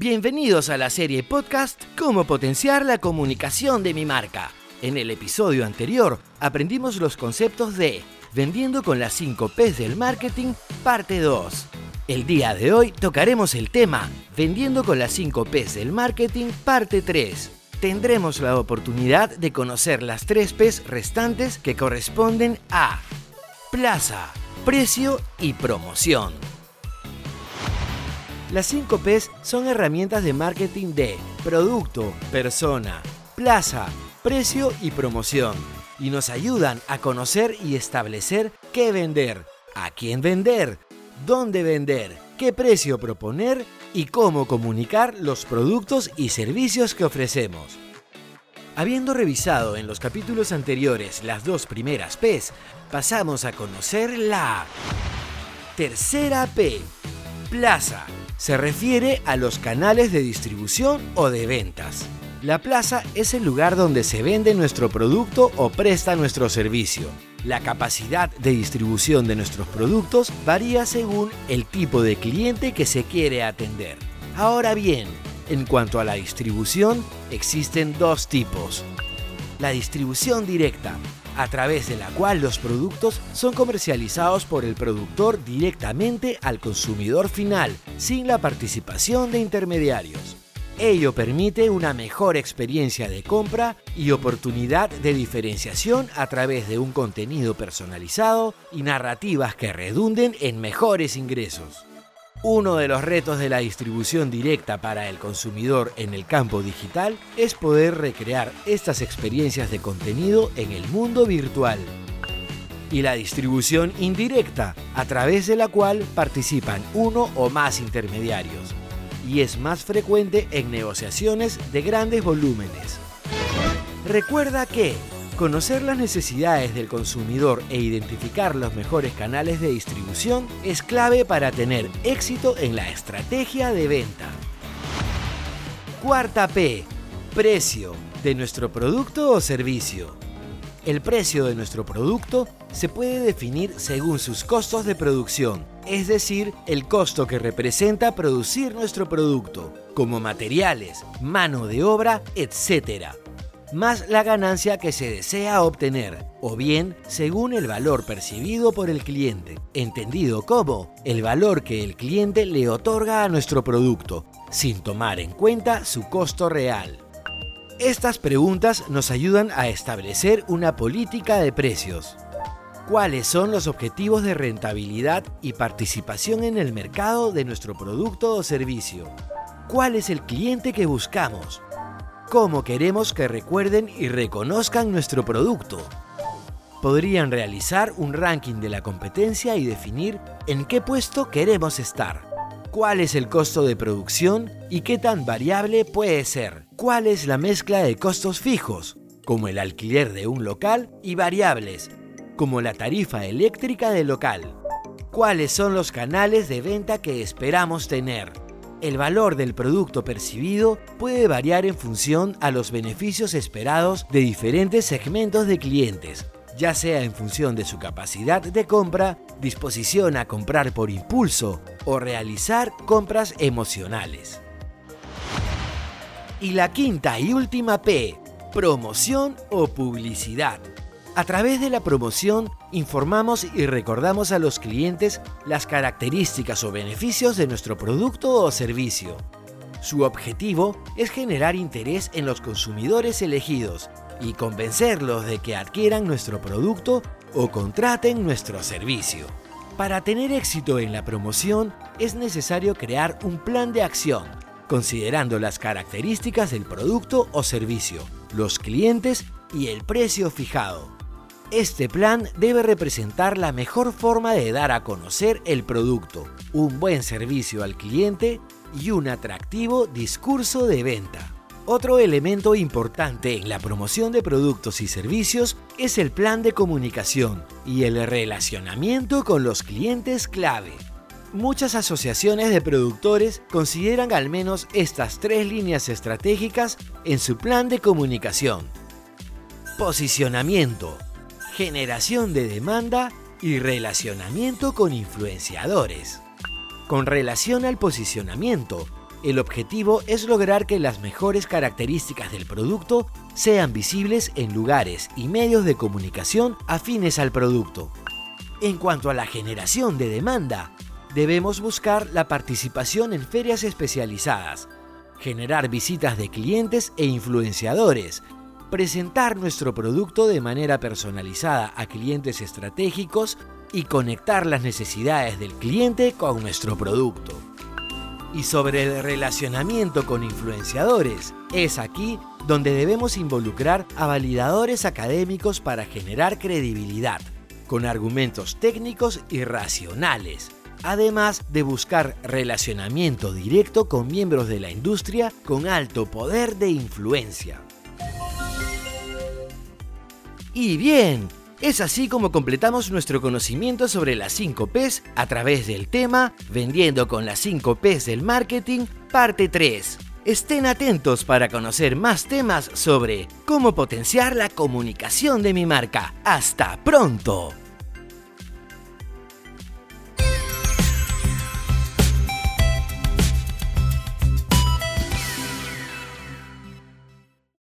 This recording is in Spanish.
Bienvenidos a la serie podcast Cómo potenciar la comunicación de mi marca. En el episodio anterior aprendimos los conceptos de Vendiendo con las 5 P's del marketing, parte 2. El día de hoy tocaremos el tema Vendiendo con las 5 P's del marketing, parte 3. Tendremos la oportunidad de conocer las 3 P's restantes que corresponden a plaza, precio y promoción. Las 5 P's son herramientas de marketing de producto, persona, plaza, precio y promoción y nos ayudan a conocer y establecer qué vender, a quién vender, dónde vender, qué precio proponer y cómo comunicar los productos y servicios que ofrecemos. Habiendo revisado en los capítulos anteriores las dos primeras P's, pasamos a conocer la tercera P, plaza. Se refiere a los canales de distribución o de ventas. La plaza es el lugar donde se vende nuestro producto o presta nuestro servicio. La capacidad de distribución de nuestros productos varía según el tipo de cliente que se quiere atender. Ahora bien, en cuanto a la distribución, existen dos tipos. La distribución directa, a través de la cual los productos son comercializados por el productor directamente al consumidor final, sin la participación de intermediarios. Ello permite una mejor experiencia de compra y oportunidad de diferenciación a través de un contenido personalizado y narrativas que redunden en mejores ingresos. Uno de los retos de la distribución directa para el consumidor en el campo digital es poder recrear estas experiencias de contenido en el mundo virtual. Y la distribución indirecta, a través de la cual participan uno o más intermediarios y es más frecuente en negociaciones de grandes volúmenes. Recuerda que conocer las necesidades del consumidor e identificar los mejores canales de distribución es clave para tener éxito en la estrategia de venta. Cuarta P. Precio de nuestro producto o servicio. El precio de nuestro producto se puede definir según sus costos de producción, es decir, el costo que representa producir nuestro producto, como materiales, mano de obra, etc., más la ganancia que se desea obtener, o bien según el valor percibido por el cliente, entendido como el valor que el cliente le otorga a nuestro producto, sin tomar en cuenta su costo real. Estas preguntas nos ayudan a establecer una política de precios. ¿Cuáles son los objetivos de rentabilidad y participación en el mercado de nuestro producto o servicio? ¿Cuál es el cliente que buscamos? ¿Cómo queremos que recuerden y reconozcan nuestro producto? Podrían realizar un ranking de la competencia y definir en qué puesto queremos estar cuál es el costo de producción y qué tan variable puede ser, cuál es la mezcla de costos fijos, como el alquiler de un local, y variables, como la tarifa eléctrica del local. ¿Cuáles son los canales de venta que esperamos tener? El valor del producto percibido puede variar en función a los beneficios esperados de diferentes segmentos de clientes, ya sea en función de su capacidad de compra, disposición a comprar por impulso o realizar compras emocionales. Y la quinta y última P, promoción o publicidad. A través de la promoción informamos y recordamos a los clientes las características o beneficios de nuestro producto o servicio. Su objetivo es generar interés en los consumidores elegidos y convencerlos de que adquieran nuestro producto o contraten nuestro servicio. Para tener éxito en la promoción es necesario crear un plan de acción, considerando las características del producto o servicio, los clientes y el precio fijado. Este plan debe representar la mejor forma de dar a conocer el producto, un buen servicio al cliente y un atractivo discurso de venta. Otro elemento importante en la promoción de productos y servicios es el plan de comunicación y el relacionamiento con los clientes clave. Muchas asociaciones de productores consideran al menos estas tres líneas estratégicas en su plan de comunicación. Posicionamiento, generación de demanda y relacionamiento con influenciadores. Con relación al posicionamiento, El objetivo es lograr que las mejores características del producto sean visibles en lugares y medios de comunicación afines al producto. En cuanto a la generación de demanda, debemos buscar la participación en ferias especializadas, generar visitas de clientes e influenciadores, presentar nuestro producto de manera personalizada a clientes estratégicos y conectar las necesidades del cliente con nuestro producto. Y sobre el relacionamiento con influenciadores, es aquí donde debemos involucrar a validadores académicos para generar credibilidad, con argumentos técnicos y racionales, además de buscar relacionamiento directo con miembros de la industria con alto poder de influencia. Y bien, es así como completamos nuestro conocimiento sobre las 5 Ps a través del tema Vendiendo con las 5 Ps del marketing, parte 3. Estén atentos para conocer más temas sobre cómo potenciar la comunicación de mi marca. ¡Hasta pronto!